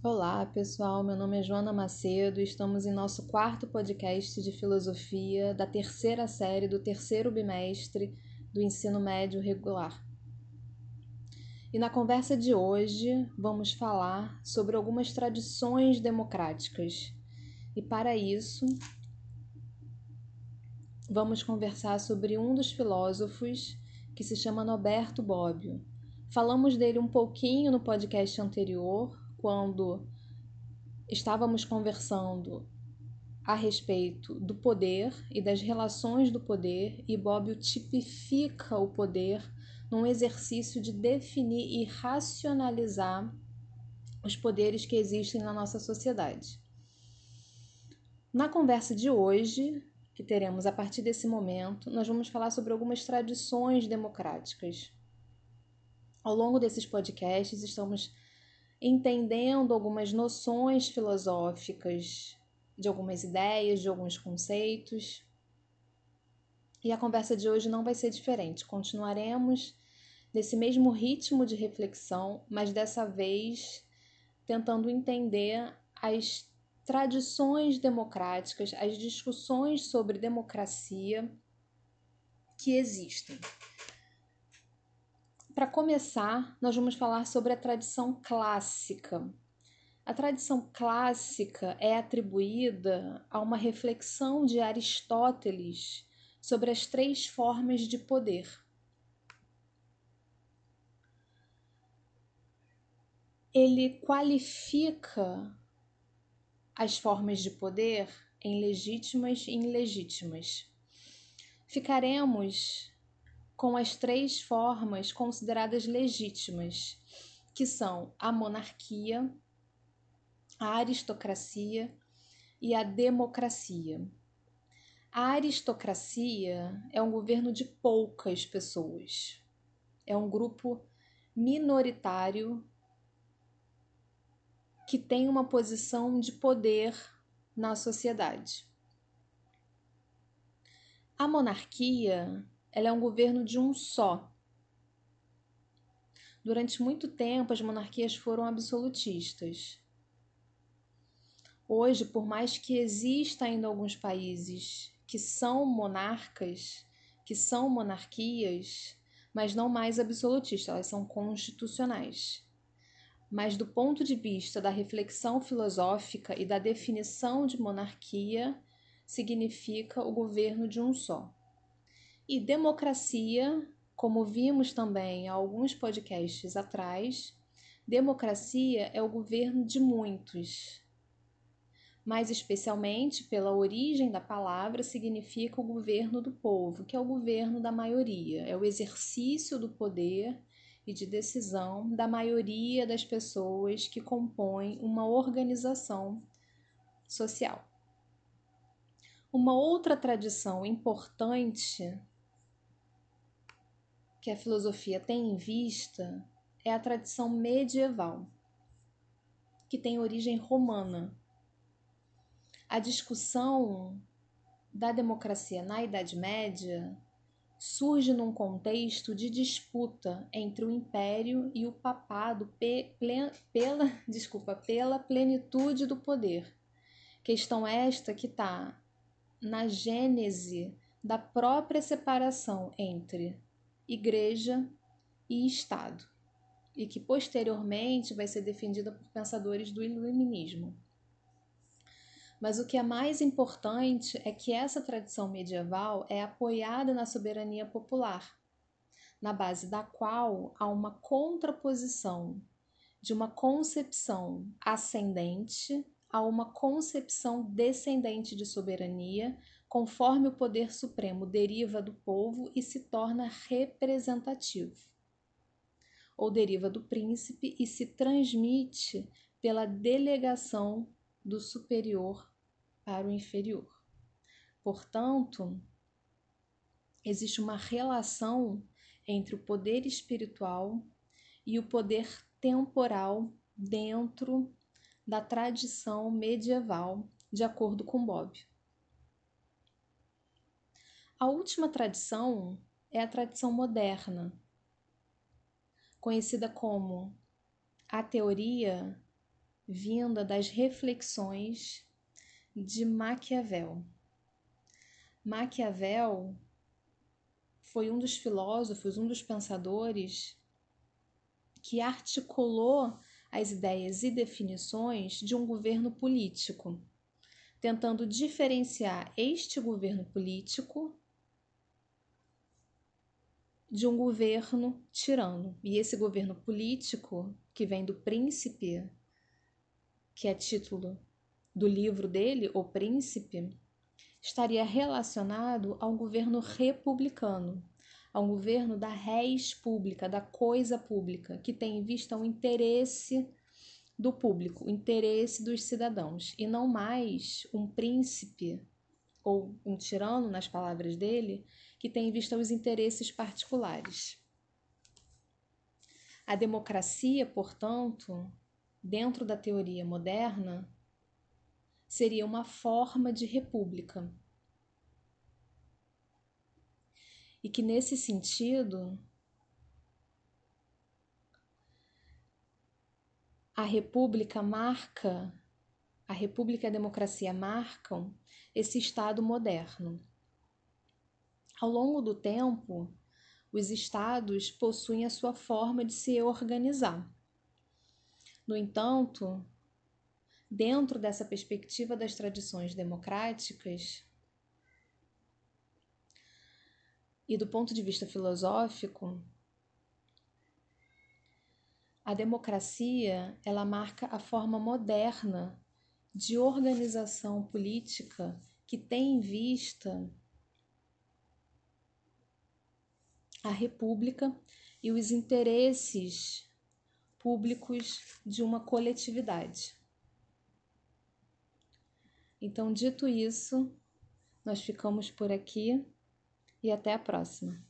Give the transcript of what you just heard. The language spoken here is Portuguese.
Olá, pessoal. Meu nome é Joana Macedo e estamos em nosso quarto podcast de filosofia da terceira série do terceiro bimestre do ensino médio regular. E na conversa de hoje vamos falar sobre algumas tradições democráticas. E para isso, vamos conversar sobre um dos filósofos que se chama Norberto Bobbio. Falamos dele um pouquinho no podcast anterior, quando estávamos conversando a respeito do poder e das relações do poder, e Bobbio tipifica o poder num exercício de definir e racionalizar os poderes que existem na nossa sociedade. Na conversa de hoje, que teremos a partir desse momento, nós vamos falar sobre algumas tradições democráticas. Ao longo desses podcasts, estamos entendendo algumas noções filosóficas, de algumas ideias, de alguns conceitos. E a conversa de hoje não vai ser diferente. Continuaremos nesse mesmo ritmo de reflexão, mas dessa vez tentando entender as tradições democráticas, as discussões sobre democracia que existem. Para começar, nós vamos falar sobre a tradição clássica. A tradição clássica é atribuída a uma reflexão de Aristóteles sobre as três formas de poder. Ele qualifica as formas de poder em legítimas e ilegítimas. Ficaremos com as três formas consideradas legítimas, que são a monarquia, a aristocracia e a democracia. A aristocracia é um governo de poucas pessoas. É um grupo minoritário que tem uma posição de poder na sociedade. A monarquia ela é um governo de um só. Durante muito tempo, as monarquias foram absolutistas. Hoje, por mais que exista ainda alguns países que são monarcas, que são monarquias, mas não mais absolutistas, elas são constitucionais. Mas do ponto de vista da reflexão filosófica e da definição de monarquia, significa o governo de um só. E democracia, como vimos também alguns podcasts atrás, democracia é o governo de muitos. Mais especialmente pela origem da palavra, significa o governo do povo, que é o governo da maioria, é o exercício do poder e de decisão da maioria das pessoas que compõem uma organização social. Uma outra tradição importante que a filosofia tem em vista é a tradição medieval, que tem origem romana. A discussão da democracia na Idade Média surge num contexto de disputa entre o império e o papado pe pela, desculpa, pela plenitude do poder. Questão esta que está na gênese da própria separação entre igreja e Estado, e que posteriormente vai ser defendida por pensadores do iluminismo. Mas o que é mais importante é que essa tradição medieval é apoiada na soberania popular, na base da qual há uma contraposição de uma concepção ascendente a uma concepção descendente de soberania conforme o poder supremo deriva do povo e se torna representativo, ou deriva do príncipe e se transmite pela delegação do superior para o inferior. Portanto, existe uma relação entre o poder espiritual e o poder temporal dentro da tradição medieval, de acordo com Bob. A última tradição é a tradição moderna, conhecida como a teoria vinda das reflexões de Maquiavel. Maquiavel foi um dos filósofos, um dos pensadores que articulou as ideias e definições de um governo político, tentando diferenciar este governo político de um governo tirano. E esse governo político, que vem do príncipe, que é título do livro dele, O Príncipe, estaria relacionado ao governo republicano, ao governo da res pública, da coisa pública, que tem em vista o interesse do público, o interesse dos cidadãos, e não mais um príncipe ou um tirano, nas palavras dele, que tem em vista os interesses particulares. A democracia, portanto, dentro da teoria moderna, seria uma forma de república. E que nesse sentido, a república marca, a república e a democracia marcam esse Estado moderno. Ao longo do tempo, os estados possuem a sua forma de se organizar. No entanto, dentro dessa perspectiva das tradições democráticas e do ponto de vista filosófico, a democracia ela marca a forma moderna de organização política que tem em vista a república e os interesses públicos de uma coletividade. Então, dito isso, nós ficamos por aqui e até a próxima.